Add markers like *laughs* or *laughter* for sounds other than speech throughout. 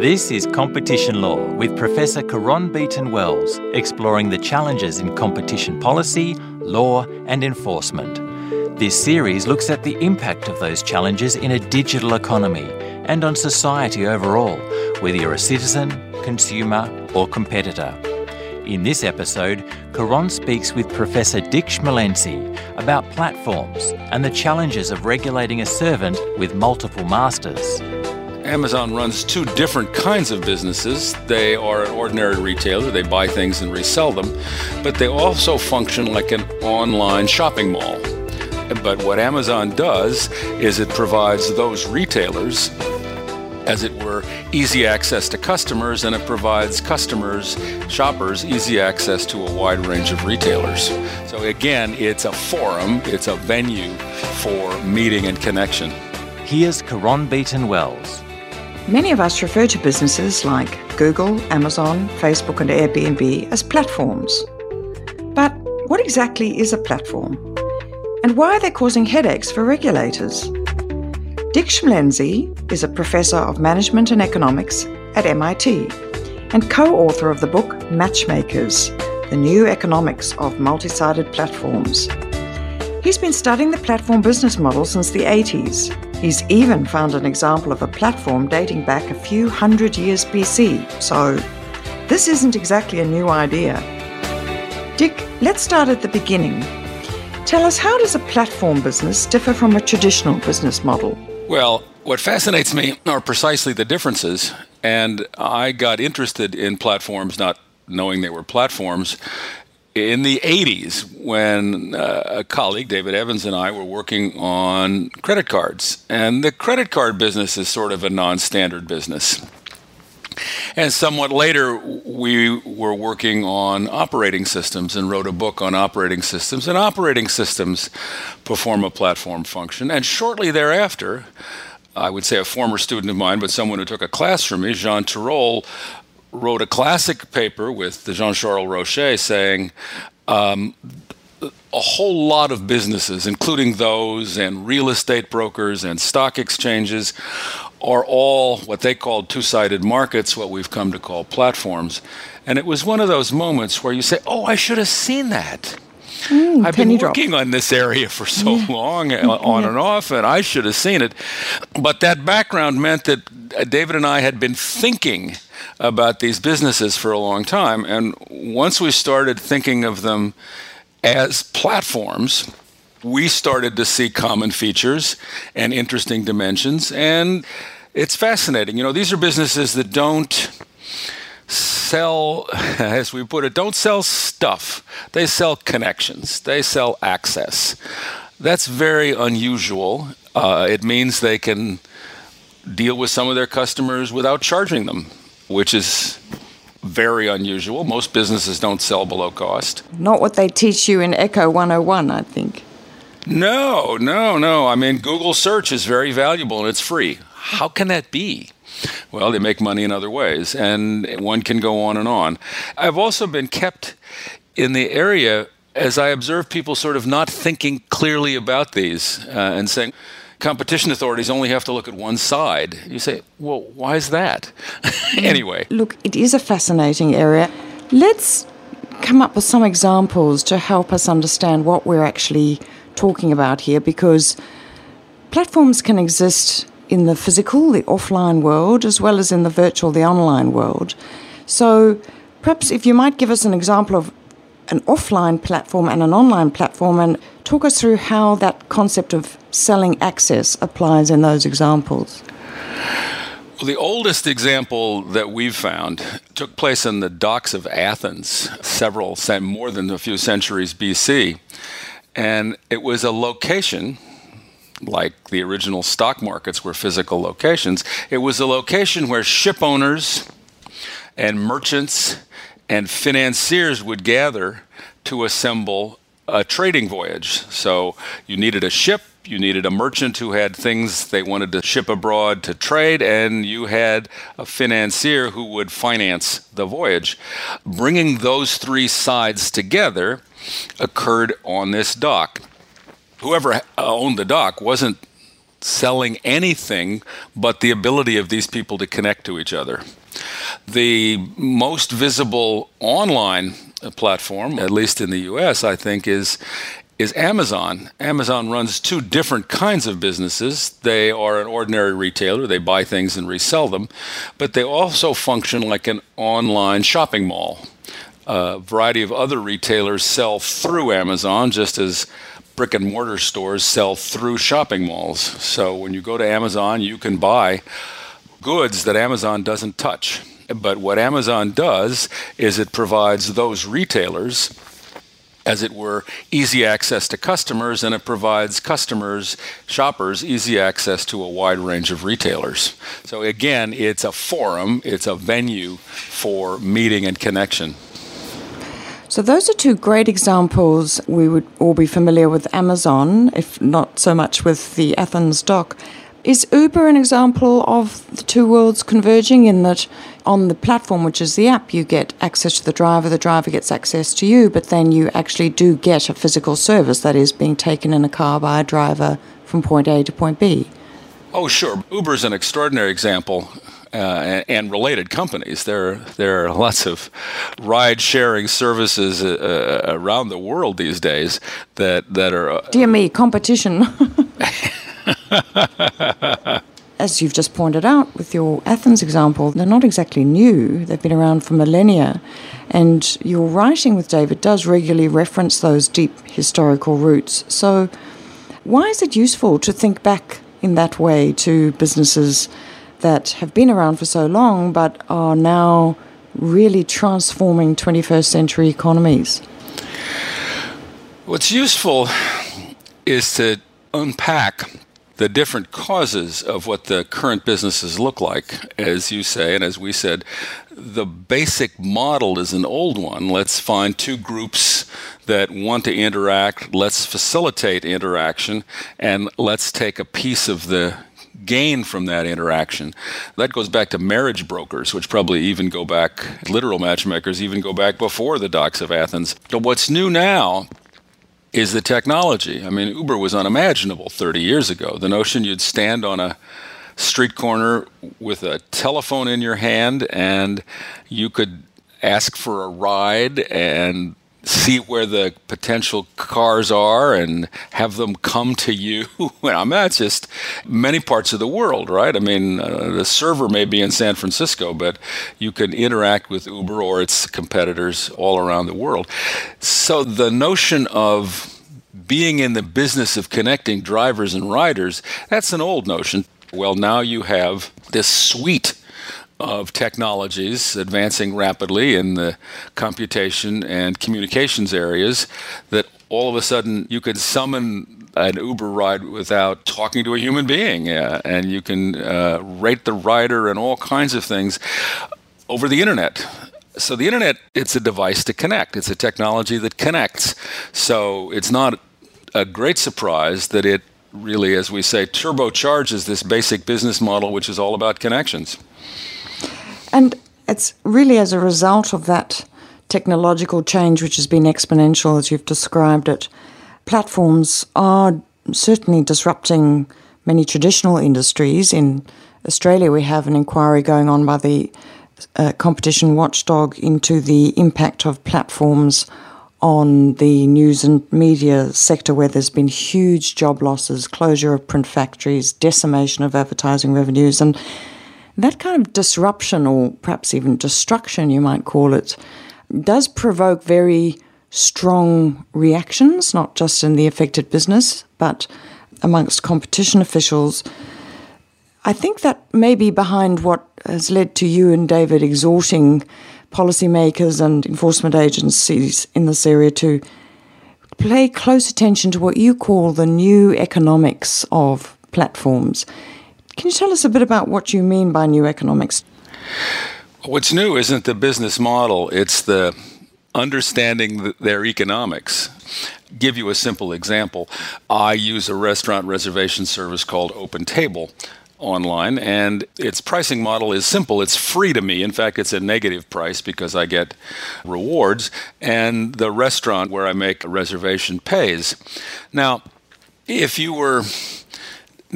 This is Competition Lore with Professor Caron Beaton Wells, exploring the challenges in competition policy, law, and enforcement. This series looks at the impact of those challenges in a digital economy and on society overall, whether you're a citizen, consumer, or competitor. In this episode, Caron speaks with Professor Dick Schmalensee about platforms and the challenges of regulating a servant with multiple masters. Amazon runs two different kinds of businesses. They are an ordinary retailer, they buy things and resell them, but they also function like an online shopping mall. But what Amazon does is it provides those retailers as it were, easy access to customers, and it provides customers, shoppers, easy access to a wide range of retailers. So, again, it's a forum, it's a venue for meeting and connection. Here's Caron Beaton Wells. Many of us refer to businesses like Google, Amazon, Facebook, and Airbnb as platforms. But what exactly is a platform? And why are they causing headaches for regulators? Dick Schmalensee is a professor of management and economics at MIT and co author of the book Matchmakers The New Economics of Multi-Sided Platforms. He's been studying the platform business model since the 80s. He's even found an example of a platform dating back a few hundred years BC, so this isn't exactly a new idea. Dick, let's start at the beginning. Tell us how does a platform business differ from a traditional business model? Well, what fascinates me are precisely the differences. And I got interested in platforms not knowing they were platforms in the 80s when uh, a colleague, David Evans, and I were working on credit cards. And the credit card business is sort of a non standard business. And somewhat later, we were working on operating systems and wrote a book on operating systems. And operating systems perform a platform function. And shortly thereafter, I would say a former student of mine, but someone who took a class from me, Jean Tirole, wrote a classic paper with Jean Charles Rochet saying, um, a whole lot of businesses, including those and real estate brokers and stock exchanges, are all what they called two sided markets, what we've come to call platforms. And it was one of those moments where you say, Oh, I should have seen that. Mm, I've been working drop. on this area for so yeah. long, uh, on and off, and I should have seen it. But that background meant that David and I had been thinking about these businesses for a long time. And once we started thinking of them as platforms, we started to see common features and interesting dimensions. And it's fascinating. You know, these are businesses that don't sell, *laughs* as we put it, don't sell stuff. They sell connections, they sell access. That's very unusual. Uh, it means they can deal with some of their customers without charging them, which is very unusual. Most businesses don't sell below cost. Not what they teach you in Econ 101, I think. No, no, no. I mean, Google search is very valuable and it's free. How can that be? Well, they make money in other ways, and one can go on and on. I've also been kept in the area as I observe people sort of not thinking clearly about these uh, and saying, competition authorities only have to look at one side. You say, well, why is that? *laughs* anyway. Look, it is a fascinating area. Let's come up with some examples to help us understand what we're actually talking about here because platforms can exist in the physical, the offline world, as well as in the virtual, the online world. So perhaps if you might give us an example of an offline platform and an online platform and talk us through how that concept of selling access applies in those examples. Well, the oldest example that we've found took place in the docks of Athens, several, more than a few centuries BC. And it was a location like the original stock markets were physical locations. It was a location where ship owners and merchants and financiers would gather to assemble a trading voyage. So you needed a ship, you needed a merchant who had things they wanted to ship abroad to trade, and you had a financier who would finance the voyage. Bringing those three sides together occurred on this dock whoever uh, owned the dock wasn't selling anything but the ability of these people to connect to each other. The most visible online platform, at least in the US, I think, is is Amazon. Amazon runs two different kinds of businesses. They are an ordinary retailer, they buy things and resell them, but they also function like an online shopping mall. A variety of other retailers sell through Amazon, just as brick and mortar stores sell through shopping malls. So when you go to Amazon, you can buy goods that Amazon doesn't touch. But what Amazon does is it provides those retailers as it were, easy access to customers, and it provides customers, shoppers, easy access to a wide range of retailers. So, again, it's a forum, it's a venue for meeting and connection. So, those are two great examples. We would all be familiar with Amazon, if not so much with the Athens dock. Is Uber an example of the two worlds converging in that on the platform, which is the app, you get access to the driver, the driver gets access to you, but then you actually do get a physical service that is being taken in a car by a driver from point A to point B? Oh, sure. Uber is an extraordinary example. Uh, and, related companies. There, there are lots of ride-sharing services uh, uh, around the world these days that that are. Uh, Dear me, competition. *laughs* *laughs* As you've just pointed out with your Athens example, they're not exactly new. They've been around for millennia. And your writing with David does regularly reference those deep historical roots. So, why is it useful to think back in that way to businesses that have been around for so long but are now really transforming 21st century economies? What's useful is to unpack the different causes of what the current businesses look like, as you say, and as we said, the basic model is an old one. Let's find two groups that want to interact, let's facilitate interaction, and let's take a piece of the gain from that interaction. That goes back to marriage brokers, which probably even go back, literal matchmakers even go back before the docks of Athens. But what's new now is the technology. I mean, Uber was unimaginable 30 years ago. The notion you'd stand on a street corner with a telephone in your hand and you could ask for a ride and see where the potential cars are and have them come to you. *laughs* I mean, that's just many parts of the world, right? I mean, uh, the server may be in San Francisco, but you can interact with Uber or its competitors all around the world. So the notion of being in the business of connecting drivers and riders, that's an old notion. Well, now you have this suite of technologies advancing rapidly in the computation and communications areas that all of a sudden you could summon an Uber ride without talking to a human being, uh, and you can uh, rate the rider and all kinds of things over the internet. So the internet, it's a device to connect. It's a technology that connects. So it's not a great surprise that it really, as we say, turbocharges this basic business model, which is all about connections. And it's really as a result of that technological change, which has been exponential, as you've described it. Platforms are certainly disrupting many traditional industries. In Australia, we have an inquiry going on by the uh, competition watchdog into the impact of platforms on the news and media sector, where there's been huge job losses, closure of print factories, decimation of advertising revenues, and that kind of disruption, or perhaps even destruction, you might call it, does provoke very strong reactions, not just in the affected business, but amongst competition officials. I think that may be behind what has led to you and David exhorting policymakers and enforcement agencies in this area to pay close attention to what you call the new economics of platforms. Can you tell us a bit about what you mean by new economics? What's new isn't the business model, it's the understanding their economics. Give you a simple example. I use a restaurant reservation service called Open Table online and its pricing model is simple it's free to me in fact it's a negative price because i get rewards and the restaurant where i make a reservation pays now if you were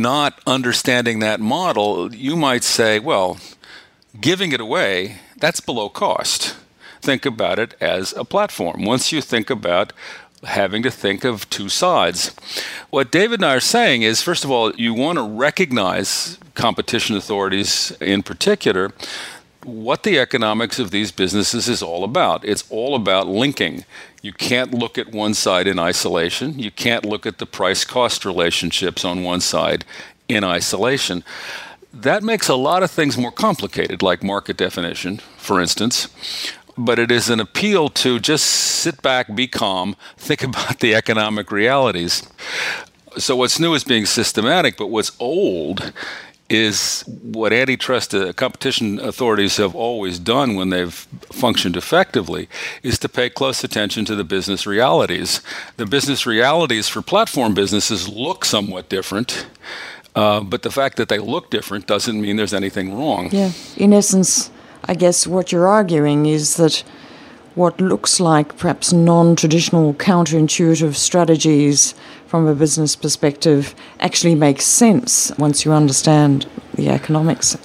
not understanding that model, you might say, well, giving it away, that's below cost. Think about it as a platform. Once you think about having to think of two sides. What David and I are saying is, first of all, you want to recognize competition authorities in particular what the economics of these businesses is all about. It's all about linking. You can't look at one side in isolation. You can't look at the price cost relationships on one side in isolation. That makes a lot of things more complicated, like market definition, for instance. But it is an appeal to just sit back, be calm, think *laughs* about the economic realities. So, what's new is being systematic, but what's old is what antitrust uh, competition authorities have always done when they've functioned effectively is to pay close attention to the business realities. The business realities for platform businesses look somewhat different. Uh, but the fact that they look different doesn't mean there's anything wrong. Yeah. In essence, I guess what you're arguing is that what looks like perhaps non traditional counterintuitive strategies from a business perspective actually makes sense once you understand the economics.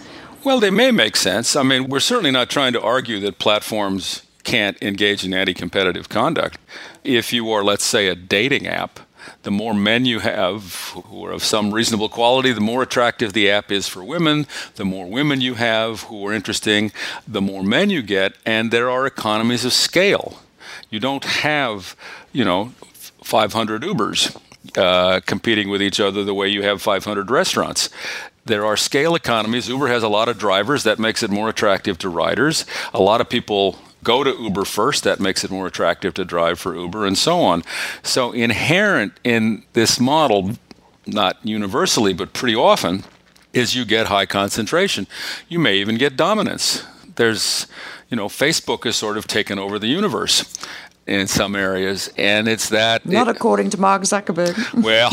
Well, they may make sense. I mean, we're certainly not trying to argue that platforms can't engage in anti competitive conduct. If you are, let's say, a dating app, the more men you have who are of some reasonable quality, the more attractive the app is for women. The more women you have who are interesting, the more men you get, and there are economies of scale. You don't have, you know, 500 Ubers uh, competing with each other the way you have 500 restaurants. There are scale economies. Uber has a lot of drivers. That makes it more attractive to riders. A lot of people go to Uber first. That makes it more attractive to drive for Uber and so on. So, inherent in this model, not universally, but pretty often, is you get high concentration. You may even get dominance. There's, you know, Facebook has sort of taken over the universe in some areas, and it's that. Not it, according to Mark Zuckerberg. *laughs* well,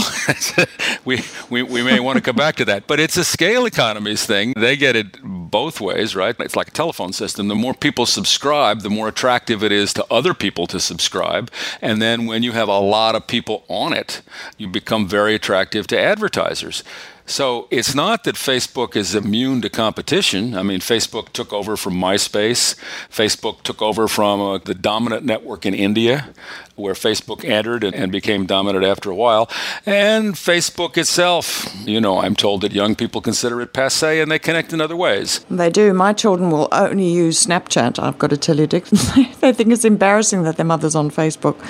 *laughs* we, we we may want to come back to that, but it's a scale economies thing. They get it both ways, right? It's like a telephone system. The more people subscribe, the more attractive it is to other people to subscribe, and then when you have a lot of people on it, you become very attractive to advertisers. So it's not that Facebook is immune to competition. I mean, Facebook took over from MySpace. Facebook took over from uh, the dominant network in India, where Facebook entered and, and, became dominant after a while. And Facebook itself, you know, I'm told that young people consider it passe and they connect in other ways. They do. My children will only use Snapchat, I've got to tell you, Dick. *laughs* they think it's embarrassing that their mother's on Facebook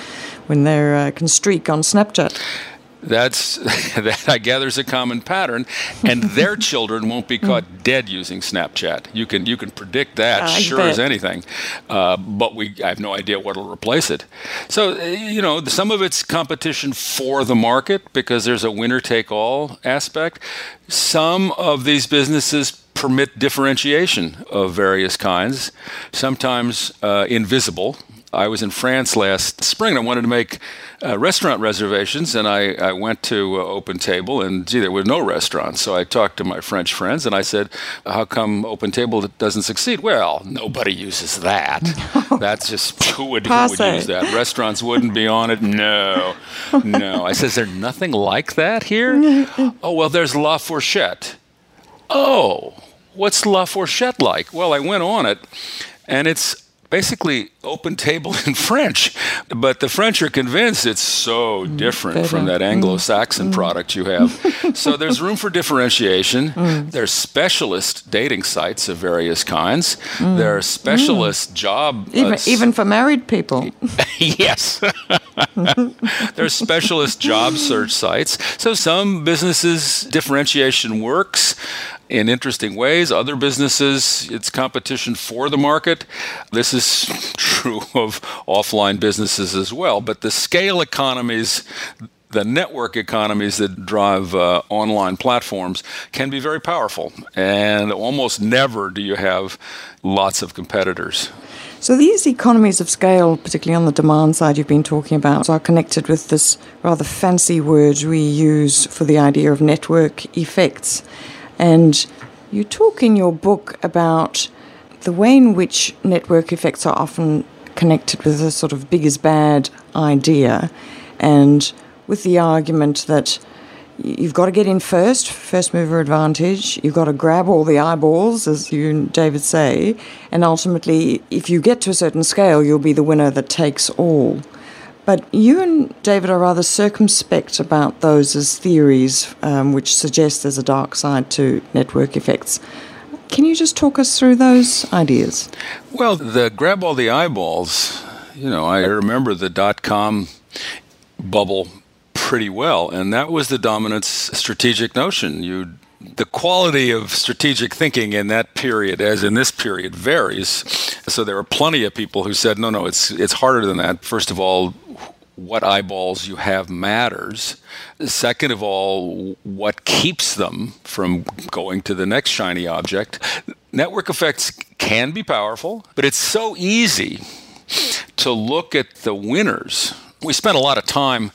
when they uh, can streak on Snapchat that's *laughs* that I gather is a common pattern, and their *laughs* children won't be caught dead using Snapchat. You can you can predict that sure bet. as anything, uh, but we I have no idea what will replace it. So uh, you know some of it's competition for the market because there's a winner take all aspect. Some of these businesses permit differentiation of various kinds, sometimes uh, invisible. I was in France last spring. And I wanted to make uh, restaurant reservations, and I, I went to uh, Open Table, and gee, there were no restaurants. So I talked to my French friends, and I said, "How come Open Table doesn't succeed?" Well, nobody uses that. *laughs* That's just who would, who would use that? Restaurants wouldn't be on it. *laughs* No, no. I said, "Is there nothing like that here?" *laughs* oh well, there's La Fourchette. Oh, what's La Fourchette like? Well, I went on it, and it's basically open table in *laughs* French. But the French are convinced it's so mm, different from that Anglo Saxon mm. product you have. *laughs* so there's room for differentiation. Mm. There's specialist dating sites of various kinds. Mm. There are specialist mm. job. Even, uh, even for married people. *laughs* yes. There's specialist job search sites. So some businesses differentiation works in interesting ways. Other businesses, it's competition for the market. This is *laughs* true of offline businesses as well. But the scale economies, the network economies that drive uh, online platforms can be very powerful. And almost never do you have lots of competitors. So these economies of scale, particularly on the demand side you've been talking about, are connected with this rather fancy word we use for the idea of network effects. And you talk in your book about the way in which network effects are often connected with a sort of big as bad idea, and with the argument that You've got to get in first, first mover advantage. You've got to grab all the eyeballs, as you and David say. And ultimately, if you get to a certain scale, you'll be the winner that takes all. But you and David are rather circumspect about those as theories, um, which suggest there's a dark side to network effects. Can you just talk us through those ideas? Well, the grab all the eyeballs, you know, I remember the dot com bubble pretty well, and that was the dominant strategic notion. You the quality of strategic thinking in that period, as in this period, varies. So there were plenty of people who said, "No, no, it's it's harder than that." First of all, what eyeballs you have matters. Second of all, what keeps them from going to the next shiny object. Network effects can be powerful, but it's so easy to look at the winners. We spent a lot of time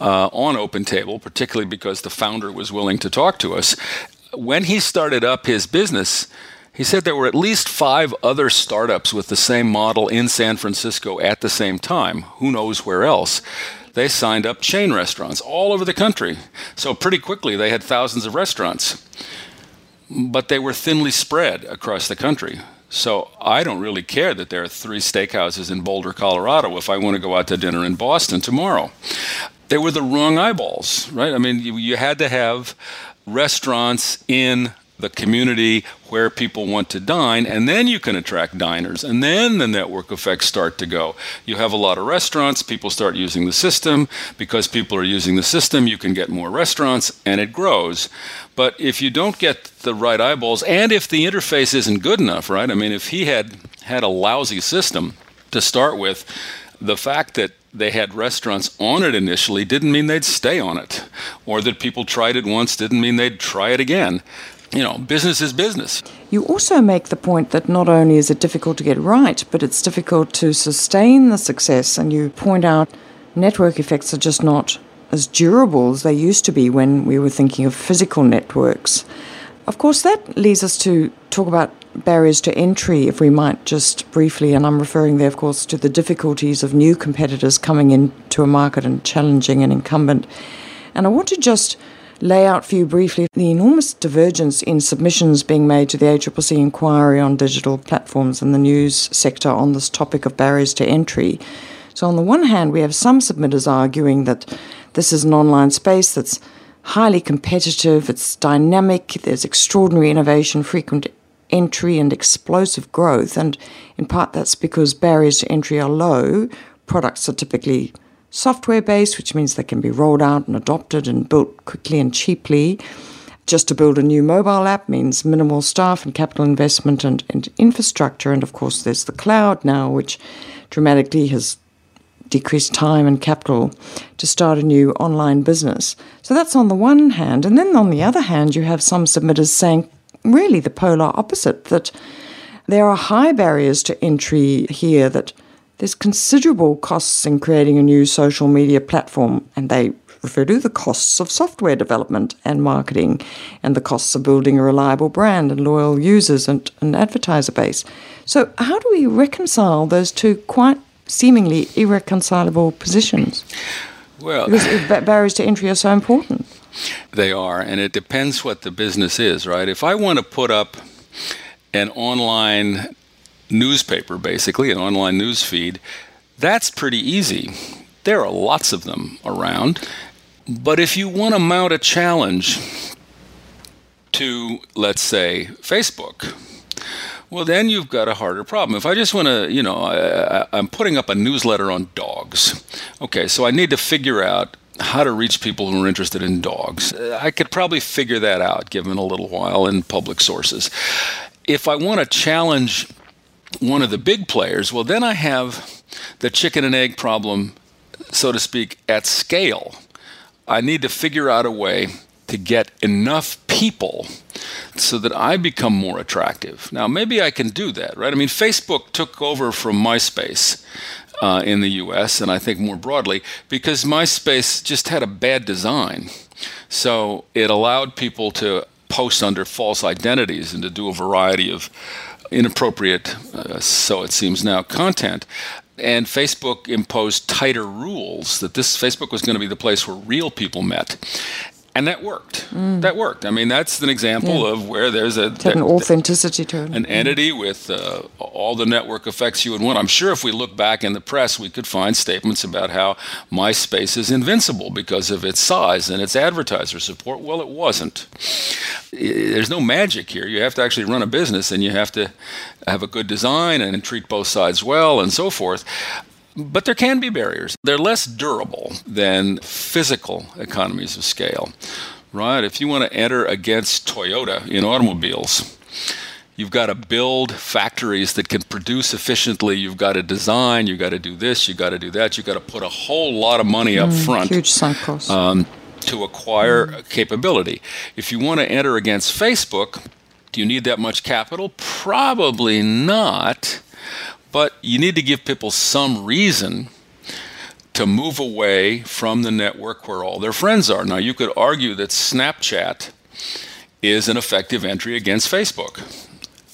uh, on OpenTable, particularly because the founder was willing to talk to us. When he started up his business, he said there were at least five other startups with the same model in San Francisco at the same time. Who knows where else? They signed up chain restaurants all over the country. So, pretty quickly, they had thousands of restaurants. But they were thinly spread across the country. So, I don't really care that there are three steakhouses in Boulder, Colorado, if I want to go out to dinner in Boston tomorrow. They were the wrong eyeballs, right? I mean, you, you had to have restaurants in the community where people want to dine, and then you can attract diners, and then the network effects start to go. You have a lot of restaurants, people start using the system. Because people are using the system, you can get more restaurants, and it grows. But if you don't get the right eyeballs, and if the interface isn't good enough, right? I mean, if he had had a lousy system to start with, the fact that they had restaurants on it initially didn't mean they'd stay on it. Or that people tried it once didn't mean they'd try it again you know, business is business. You also make the point that not only is it difficult to get right, but it's difficult to sustain the success. And you point out network effects are just not as durable as they used to be when we were thinking of physical networks. Of course, that leads us to talk about barriers to entry, if we might just briefly, and I'm referring there, of course, to the difficulties of new competitors coming into a market and challenging an incumbent. And I want to just lay out for you briefly the enormous divergence in submissions being made to the ACCC inquiry on digital platforms and the news sector on this topic of barriers to entry. So, on the one hand, we have some submitters arguing that this is an online space that's highly competitive, it's dynamic, there's extraordinary innovation, frequent entry, and explosive growth. And in part, that's because barriers to entry are low. Products are typically software based, which means they can be rolled out and adopted and built quickly and cheaply. Just to build a new mobile app means minimal staff and capital investment and, and infrastructure. And of course, there's the cloud now, which dramatically has decreased time and capital to start a new online business. So that's on the one hand. And then on the other hand, you have some submitters saying really the polar opposite that there are high barriers to entry here that there's considerable costs in creating a new social media platform, and they refer to the costs of software development and marketing, and the costs of building a reliable brand and loyal users and an advertiser base. So, how do we reconcile those two quite seemingly irreconcilable positions? Well, because barriers to entry are so important. They are, and it depends what the business is, right? If I want to put up an online newspaper, basically, an online news feed, that's pretty easy. There are lots of them around. But if you want to mount a challenge to, let's say, Facebook, well, then you've got a harder problem. If I just want to, you know, I, am putting up a newsletter on dogs. Okay, so I need to figure out how to reach people who are interested in dogs. Uh, I could probably figure that out given a little while in public sources. If I want to challenge one of the big players, well, then I have the chicken and egg problem, so to speak, at scale. I need to figure out a way to get enough people so that I become more attractive. Now, maybe I can do that, right? I mean, Facebook took over from MySpace. Uh, in the US, and I think more broadly, because MySpace just had a bad design. So it allowed people to post under false identities and to do a variety of inappropriate, uh, so it seems now, content. And Facebook imposed tighter rules that this Facebook was going to be the place where real people met. And that worked. Mm. That worked. I mean, that's an example yeah. of where there's a there, an authenticity to it. An entity with uh, all the network effects you would want. I'm sure if we look back in the press, we could find statements about how MySpace is invincible because of its size and its advertiser support. Well, it wasn't. There's no magic here. You have to actually run a business, and you have to have a good design and treat both sides well, and so forth. But there can be barriers. They're less durable than physical economies of scale, right? If you want to enter against Toyota in automobiles, you've got to build factories that can produce efficiently. You've got to design. You've got to do this. You've got to do that. You've got to put a whole lot of money up mm, front. Huge sunk costs. Um, to acquire mm. capability. If you want to enter against Facebook, do you need that much capital? Probably not. But you need to give people some reason to move away from the network where all their friends are. Now, you could argue that Snapchat is an effective entry against Facebook.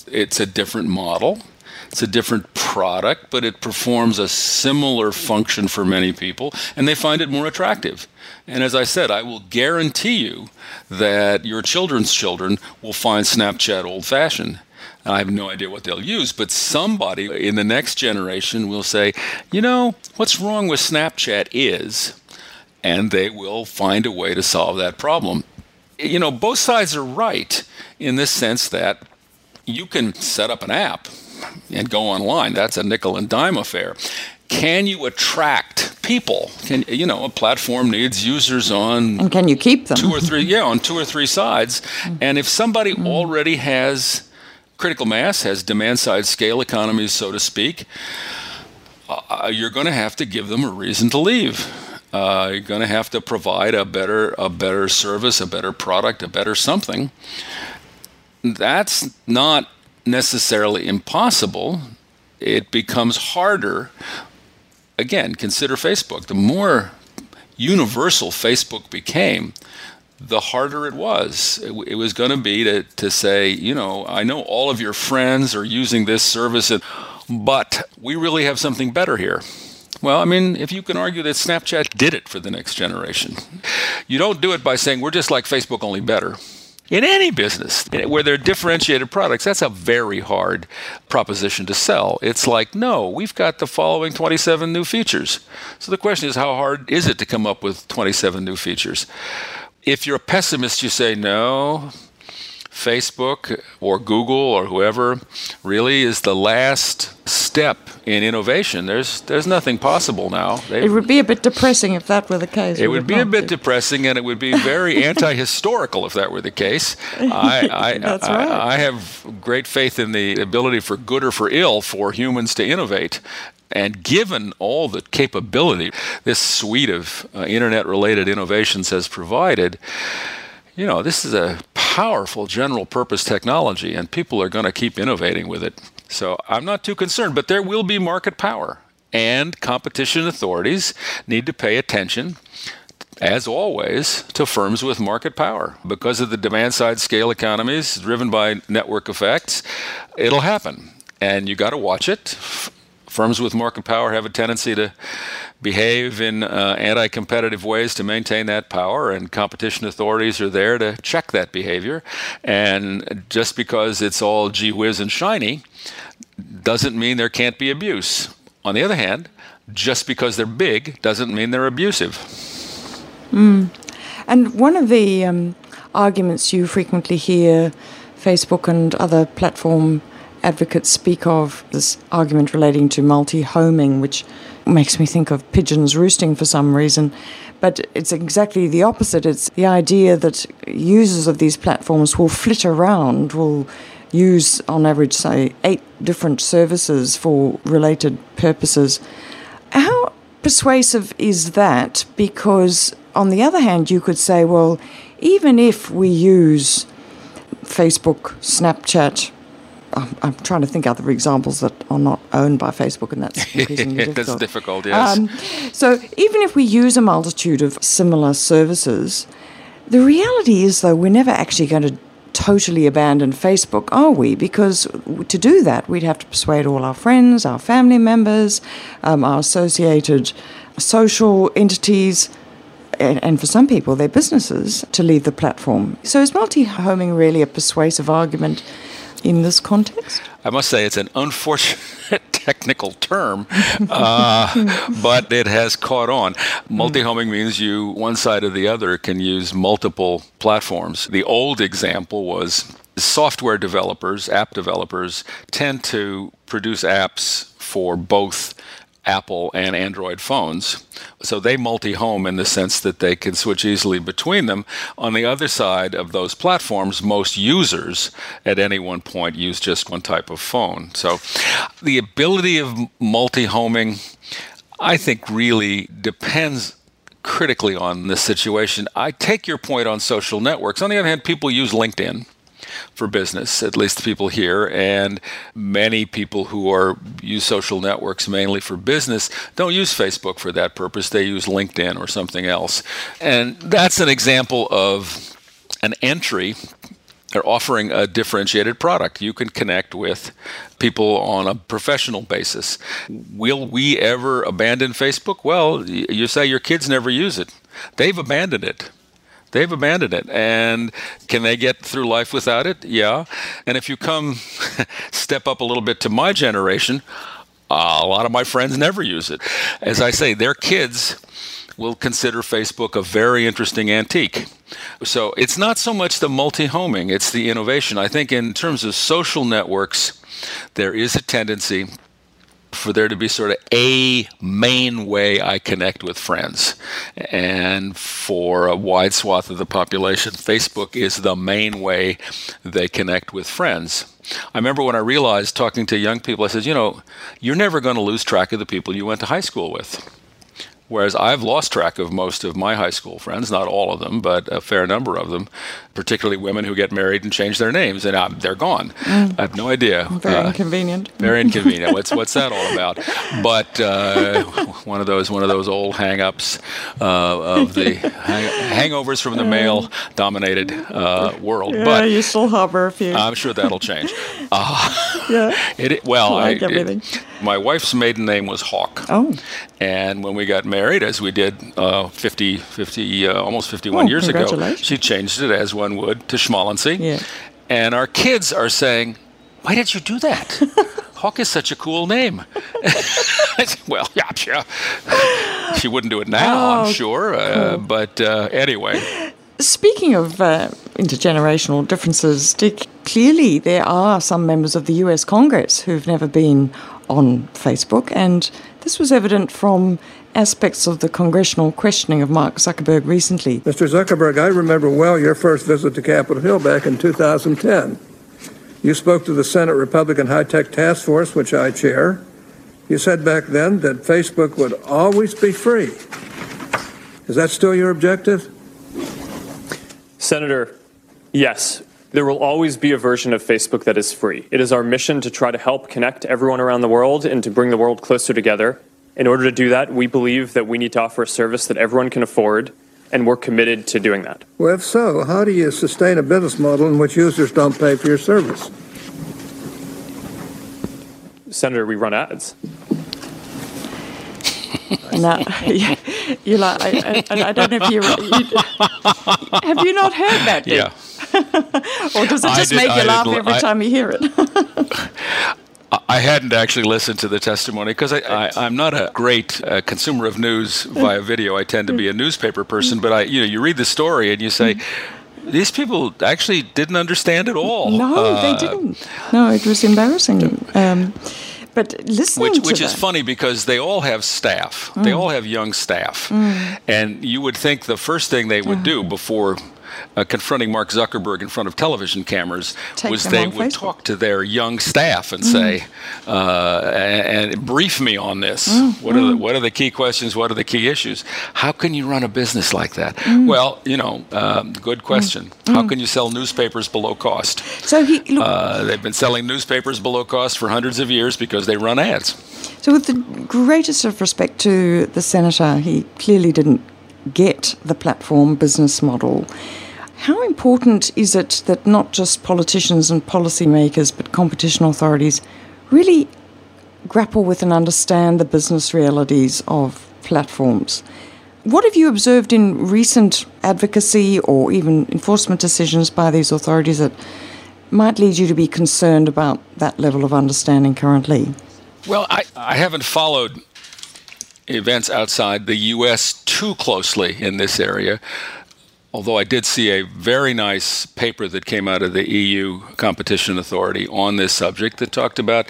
It's a different model, it's a different product, but it performs a similar function for many people, and they find it more attractive. And as I said, I will guarantee you that your children's children will find Snapchat old fashioned. I have no idea what they'll use, but somebody in the next generation will say, you know, what's wrong with Snapchat is, and they will find a way to solve that problem. You know, both sides are right in this sense that you can set up an app and go online. That's a nickel and dime affair. Can you attract people? Can you know a platform needs users on and can you keep them two or three? Yeah, on two or three sides. And if somebody mm. already has critical mass, has demand side scale economies, so to speak, uh, you're going to have to give them a reason to leave. Uh, you're going to have to provide a better, a better service, a better product, a better something. That's not necessarily impossible. It becomes harder. Again, consider Facebook. The more universal Facebook became, the harder it was. It, it was going to be to, to say, you know, I know all of your friends are using this service, and, but we really have something better here. Well, I mean, if you can argue that Snapchat did it for the next generation, you don't do it by saying we're just like Facebook, only better. In any business eh, where there are differentiated products, that's a very hard proposition to sell. It's like, no, we've got the following 27 new features. So the question is, how hard is it to come up with 27 new features? If you're a pessimist, you say, no, Facebook or Google or whoever really is the last step in innovation. There's there's nothing possible now. They, it would be a bit depressing if that were the case. It would be a bit depressing, and it would be very *laughs* anti-historical if that were the case. I I, *laughs* That's right. I, I have great faith in the ability for good or for ill for humans to innovate, and given all the capability this suite of uh, internet related innovations has provided, you know, this is a powerful general purpose technology, and people are going to keep innovating with it. So I'm not too concerned, but there will be market power, and competition authorities need to pay attention. As always, to firms with market power. Because of the demand side scale economies driven by network effects, it'll happen. And you got to watch it firms with market power have a tendency to behave in uh, anti competitive ways to maintain that power, and competition authorities are there to check that behavior. And just because it's all gee whiz and shiny doesn't mean there can't be abuse. On the other hand, just because they're big doesn't mean they're abusive. Mm. And one of the um, arguments you frequently hear Facebook and other platform advocates speak of this argument relating to multi homing, which makes me think of pigeons roosting for some reason. But it's exactly the opposite. It's the idea that users of these platforms will flit around, will use, on average, say, eight different services for related purposes. How persuasive is that? Because, on the other hand, you could say, well, even if we use Facebook, Snapchat, I'm, I'm, trying to think other examples that are not owned by Facebook, and that's *laughs* increasingly difficult. that's difficult, yes. Um, so even if we use a multitude of similar services, the reality is, though, we're never actually going to totally abandon Facebook, are we? Because to do that, we'd have to persuade all our friends, our family members, um, our associated social entities. and for some people, their businesses, to leave the platform. So is multi homing really a persuasive argument in this context? I must say it's an unfortunate *laughs* technical term, uh, *laughs* but it has caught on. Multi homing means you, one side or the other, can use multiple platforms. The old example was software developers, app developers, tend to produce apps for both Apple and Android phones. So they multi home in the sense that they can switch easily between them. On the other side of those platforms, most users at any one point use just one type of phone. So the ability of multi homing, I think, really depends critically on the situation. I take your point on social networks. On the other hand, people use LinkedIn for business, at least the people here, and many people who are use social networks mainly for business don't use Facebook for that purpose. They use LinkedIn or something else. And that's an example of an entry they're offering a differentiated product. You can connect with people on a professional basis. Will we ever abandon Facebook? Well, you say your kids never use it. They've abandoned it. They've abandoned it. And can they get through life without it? Yeah. And if you come *laughs* step up a little bit to my generation, a lot of my friends never use it. As I say, their kids will consider Facebook a very interesting antique. So it's not so much the multi homing, it's the innovation. I think in terms of social networks, there is a tendency for there to be sort of a main way I connect with friends. And for a wide swath of the population, Facebook is the main way they connect with friends. I remember when I realized talking to young people, I said, you know, you're never going to lose track of the people you went to high school with. Whereas I've lost track of most of my high school friends, not all of them, but a fair number of them, particularly women who get married and change their names, and I'm, they're gone. Mm. I have no idea. Very uh, inconvenient. Very *laughs* inconvenient. what's what's that all about? But uh, *laughs* one of those one of those old hang-ups uh, of the *laughs* hang- hangovers from the male-dominated uh, world. Yeah, but you still harbor a few. I'm sure that'll change. Uh, yeah. It, well, like I, everything. It, my wife's maiden name was Hawk. Oh. And when we got married, as we did uh, 50, 50 uh, almost 51 oh, years ago, she changed it as one would to Schmalensee. Yeah. And our kids are saying, why did you do that? *laughs* Hawk is such a cool name. *laughs* well, yeah, yeah. She wouldn't do it now, oh, I'm sure. Uh. But uh, anyway. Speaking of uh, intergenerational differences, Dick, clearly there are some members of the US Congress who've never been on Facebook, and this was evident from aspects of the congressional questioning of Mark Zuckerberg recently. Mr. Zuckerberg, I remember well your first visit to Capitol Hill back in 2010. You spoke to the Senate Republican High Tech Task Force, which I chair. You said back then that Facebook would always be free. Is that still your objective? Senator, yes. There will always be a version of Facebook that is free. It is our mission to try to help connect everyone around the world and to bring the world closer together. In order to do that, we believe that we need to offer a service that everyone can afford, and we're committed to doing that. Well, if so, how do you sustain a business model in which users don't pay for your service? Senator, we run ads. no, *laughs* you like, I, I, I, don't know if you, you have you not heard that yet? Yeah. *laughs* or does it just did, make you I laugh did, every I, time you hear it? *laughs* I hadn't actually listened to the testimony because I, am not a great uh, consumer of news via video. I tend to be a newspaper person, but I, you know, you read the story and you say, these people actually didn't understand at all. No, uh, they didn't. No, it was embarrassing. Um, but listening which, which is that, funny because they all have staff. They all have young staff, and you would think the first thing they would do before uh, confronting Mark Zuckerberg in front of television cameras Take was they would Facebook. talk to their young staff and say, uh, and, and brief me on this. What are the what are the key questions? What are the key issues? How can you run a business like that? Well, you know, um, good question. How can you sell newspapers below cost? so he look, Uh, they've been selling newspapers below cost for hundreds of years because they run ads. So, with the greatest of respect to the senator, he clearly didn't get the platform business model. How important is it that not just politicians and policymakers, but competition authorities really grapple with and understand the business realities of platforms? What have you observed in recent advocacy or even enforcement decisions by these authorities that might lead you to be concerned about that level of understanding currently? Well, I, I haven't followed events outside the U.S. too closely in this area. Although I did see a very nice paper that came out of the EU Competition Authority on this subject that talked about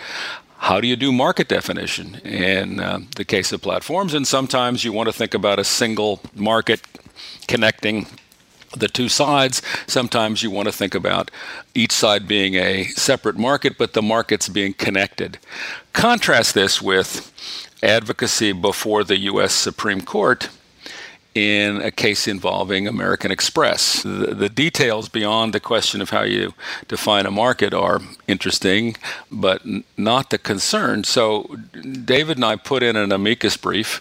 how do you do market definition in uh, the case of platforms. And sometimes you want to think about a single market connecting the two sides. Sometimes you want to think about each side being a separate market, but the markets being connected. Contrast this with advocacy before the U.S. Supreme Court in a case involving American Express. The, the, details beyond the question of how you define a market are interesting, but n- not the concern. So, David and I put in an amicus brief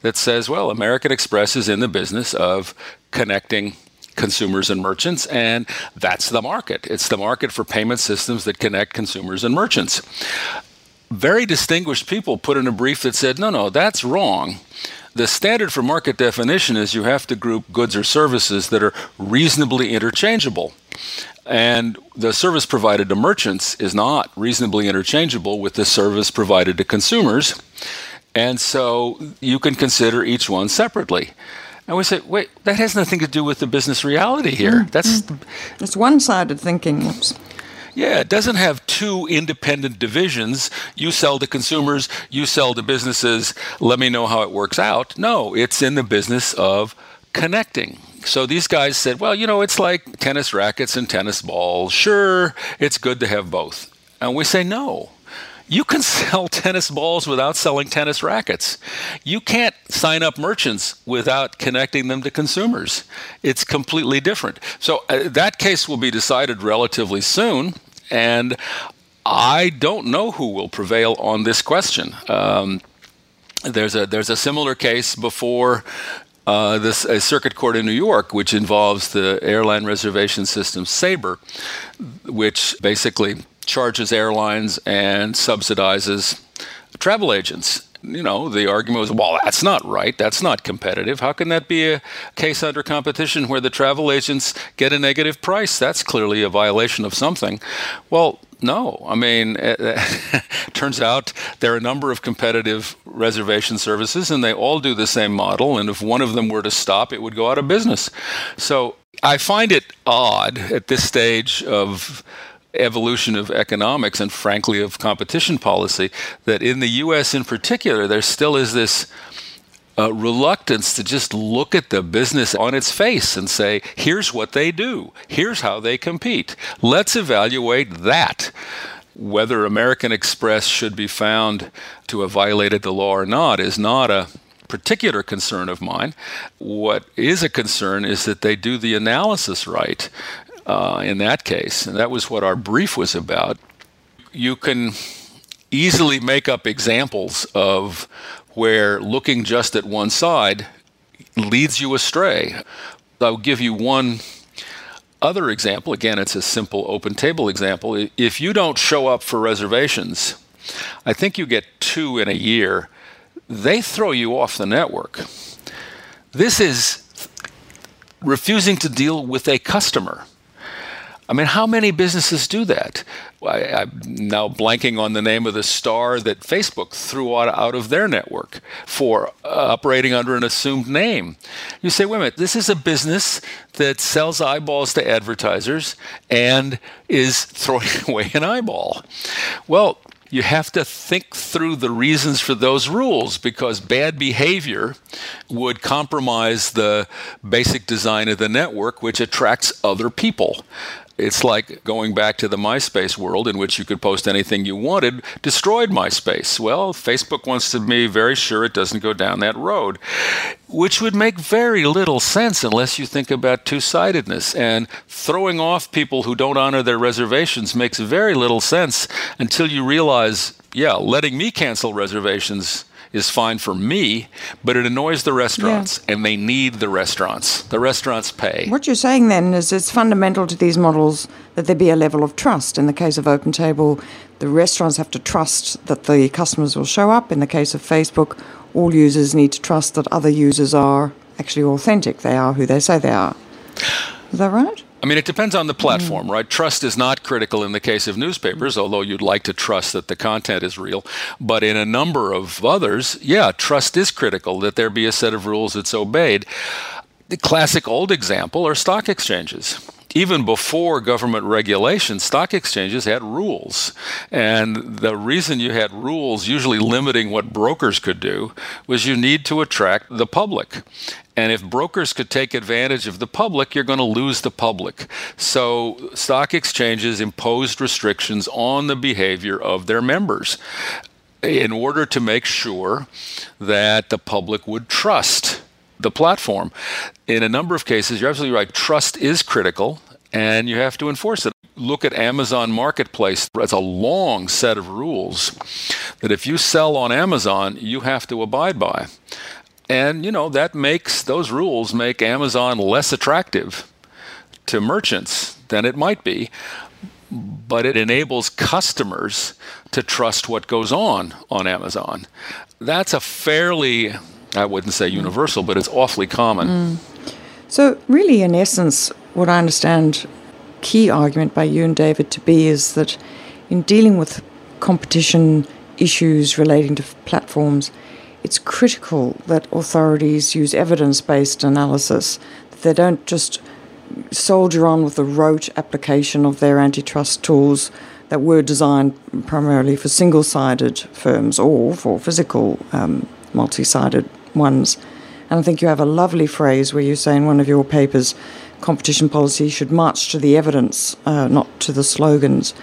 that says, well, American Express is in the business of connecting consumers and merchants, and that's the market. It's the market for payment systems that connect consumers and merchants very distinguished people put in a brief that said, no, no, that's wrong. The standard for market definition is you have to group goods or services that are reasonably interchangeable. And the service provided to merchants is not reasonably interchangeable with the service provided to consumers. And so you can consider each one separately. And we say, wait, that has nothing to do with the business reality here. Mm-hmm. That's it's one-sided thinking. Oops. Yeah, it doesn't have two independent divisions. You sell to consumers, you sell to businesses, let me know how it works out. No, it's in the business of connecting. So these guys said, well, you know, it's like tennis rackets and tennis balls. Sure, it's good to have both. And we say, no. You can *laughs* sell tennis balls without selling tennis rackets. You can't sign up merchants without connecting them to consumers. It's completely different. So uh, that case will be decided relatively soon. And I don't know who will prevail on this question. Um, there's a there's a similar case before uh, this a circuit court in New York, which involves the airline reservation system Sabre, which basically charges airlines and subsidizes travel agents you know, the argument was, well, that's not right. That's not competitive. How can that be a case under competition where the travel agents get a negative price? That's clearly a violation of something. Well, no. I mean, it, *laughs* it turns out there are a number of competitive reservation services, and they all do the same model. And if one of them were to stop, it would go out of business. So I find it odd at this stage of evolution of economics and frankly of competition policy that in the US in particular there still is this uh, reluctance to just look at the business on its face and say, here's what they do, here's how they compete. Let's evaluate that. Whether American Express should be found to have violated the law or not is not a particular concern of mine. What is a concern is that they do the analysis right uh, in that case. And that was what our brief was about. You can easily make up examples of where looking just at one side leads you astray. I'll give you one other example. Again, it's a simple open table example. If you don't show up for reservations, I think you get two in a year, they throw you off the network. This is refusing to deal with a customer. I mean, how many businesses do that? I, am now blanking on the name of the star that Facebook threw out, out of their network for uh, operating under an assumed name. You say, wait a minute, this is a business that sells eyeballs to advertisers and is throwing *laughs* away an eyeball. Well, you have to think through the reasons for those rules because bad behavior would compromise the basic design of the network, which attracts other people. It's like going back to the MySpace world in which you could post anything you wanted, destroyed MySpace. Well, Facebook wants to be very sure it doesn't go down that road, which would make very little sense unless you think about two sidedness. And throwing off people who don't honor their reservations makes very little sense until you realize, yeah, letting me cancel reservations is fine for me, but it annoys the restaurants, yeah. and they need the restaurants. The restaurants pay. What you're saying then is it's fundamental to these models that there be a level of trust. In the case of Open Table, the restaurants have to trust that the customers will show up. In the case of Facebook, all users need to trust that other users are actually authentic. They are who they say they are. Is that right? I mean, it depends on the platform, mm. right? Trust is not critical in the case of newspapers, although you'd like to trust that the content is real. But in a number of others, yeah, trust is critical that there be a set of rules that's obeyed. The classic old example are stock exchanges even before government regulation, stock exchanges had rules. And the reason you had rules, usually limiting what brokers could do, was you need to attract the public. And if brokers could take advantage of the public, you're going to lose the public. So stock exchanges imposed restrictions on the behavior of their members in order to make sure that the public would trust the platform. In a number of cases, you're absolutely right. Trust is critical, and you have to enforce it. Look at Amazon Marketplace. It's a long set of rules that if you sell on Amazon, you have to abide by. And, you know, that makes those rules make Amazon less attractive to merchants than it might be. But it enables customers to trust what goes on on Amazon. That's a fairly I wouldn't say universal, but it's awfully common. Mm. So, really, in essence, what I understand key argument by you and David to be is that in dealing with competition issues relating to platforms, it's critical that authorities use evidence based analysis, they don't just soldier on with the rote application of their antitrust tools that were designed primarily for single sided firms or for physical um, multi sided ones. And I think you have a lovely phrase where you say in one of your papers competition policy should march to the evidence, uh, not to the slogans.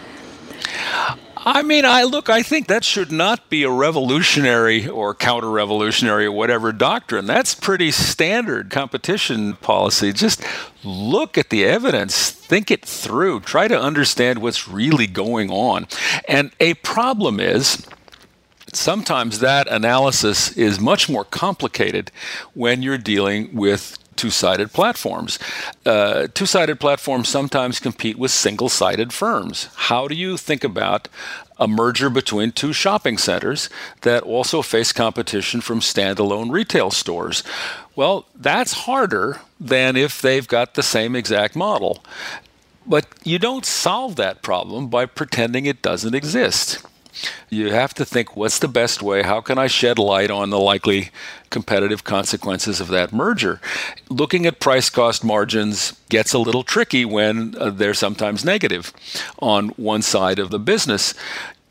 I mean, I look, I think that should not be a revolutionary or counter revolutionary or whatever doctrine. That's pretty standard competition policy. Just look at the evidence, think it through, try to understand what's really going on. And a problem is, sometimes that analysis is much more complicated when you're dealing with two-sided platforms. Uh, two-sided platforms sometimes compete with single-sided firms. How do you think about a merger between two shopping centers that also face competition from standalone retail stores? Well, that's harder than if they've got the same exact model. But you don't solve that problem by pretending it doesn't exist. You have to think what's the best way? How can I shed light on the likely competitive consequences of that merger? Looking at price cost margins gets a little tricky when uh, they're sometimes negative on one side of the business.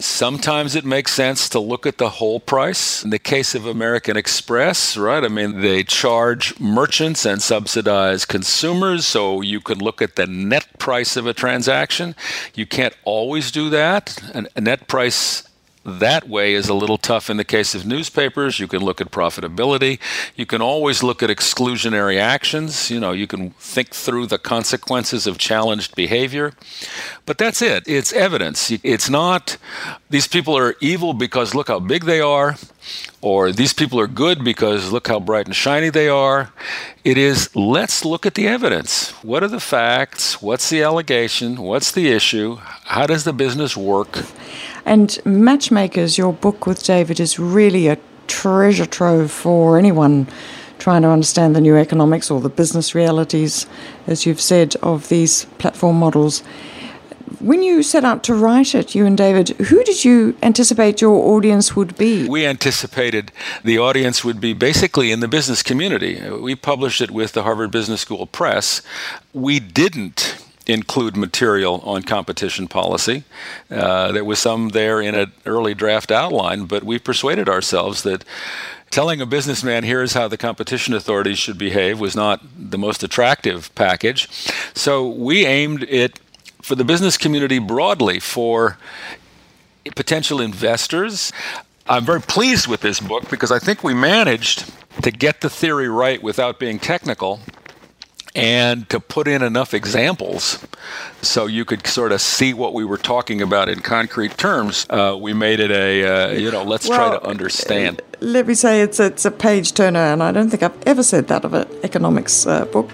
Sometimes it makes sense to look at the whole price. In the case of American Express, right? I mean, they charge merchants and subsidize consumers, so you can look at the net price of a transaction. You can't always do that. A net price that way is a little tough in the case of newspapers. You can look at profitability. You can always look at exclusionary actions. You know, you can think through the consequences of challenged behavior. But that's it. It's evidence. It's not these people are evil because look how big they are, or these people are good because look how bright and shiny they are. It is let's look at the evidence. What are the facts? What's the allegation? What's the issue? How does the business work? And Matchmakers, your book with David, is really a treasure trove for anyone trying to understand the new economics or the business realities, as you've said, of these platform models. When you set out to write it, you and David, who did you anticipate your audience would be? We anticipated the audience would be basically in the business community. We published it with the Harvard Business School Press. We didn't include material on competition policy. Uh, there was some there in an early draft outline, but we persuaded ourselves that telling a businessman here's how the competition authorities should behave was not the most attractive package. So we aimed it for the business community broadly for potential investors. I'm very pleased with this book because I think we managed to get the theory right without being technical and to put in enough examples so you could sort of see what we were talking about in concrete terms. Uh, we made it a, uh, you know, let's well, try to understand. Uh, let me say it's, it's a page turner, and I don't think I've ever said that of an economics uh, book.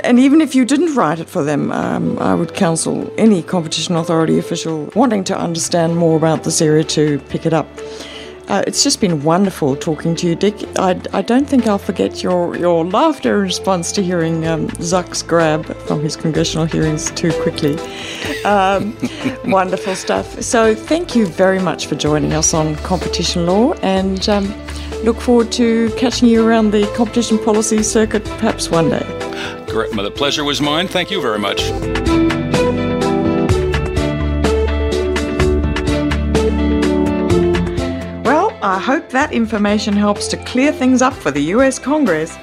And even if you didn't write it for them, um, I would counsel any competition authority official wanting to understand more about this area to pick it up. Uh, it's just been wonderful talking to you, Dick. I, I don't think I'll forget your, your laughter in response to hearing um, Zuck's grab from his congressional hearings too quickly. Um, *laughs* wonderful stuff. So, thank you very much for joining us on Competition Lore and um, look forward to catching you around the competition policy circuit perhaps one day. Great. The pleasure was mine. Thank you very much. I hope that information helps to clear things up for the US Congress.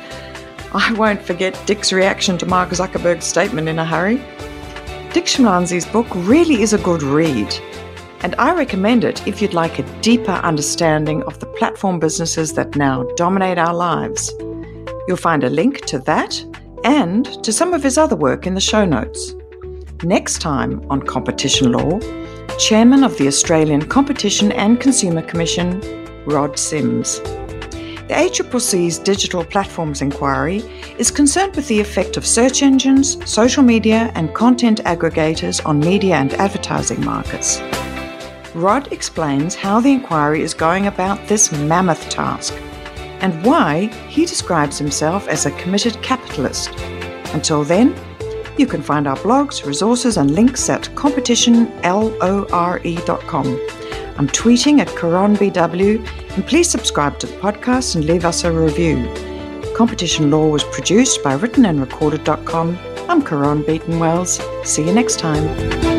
I won't forget Dick's reaction to Mark Zuckerberg's statement in a hurry. Dick Schmalensee's book really is a good read, and I recommend it if you'd like a deeper understanding of the platform businesses that now dominate our lives. You'll find a link to that and to some of his other work in the show notes. Next time on Competition Lore, Chairman of the Australian Competition and Consumer Commission, Rod Sims. The ACCC's Digital Platforms Inquiry is concerned with the effect of search engines, social media, and content aggregators on media and advertising markets. Rod explains how the inquiry is going about this mammoth task and why he describes himself as a committed capitalist. Until then, you can find our blogs, resources, and links at competitionlore.com. I'm tweeting at CaronBW, and please subscribe to the podcast and leave us a review. Competition Lore was produced by writtenandrecorded.com. I'm Caron Beaton Wells. See you next time.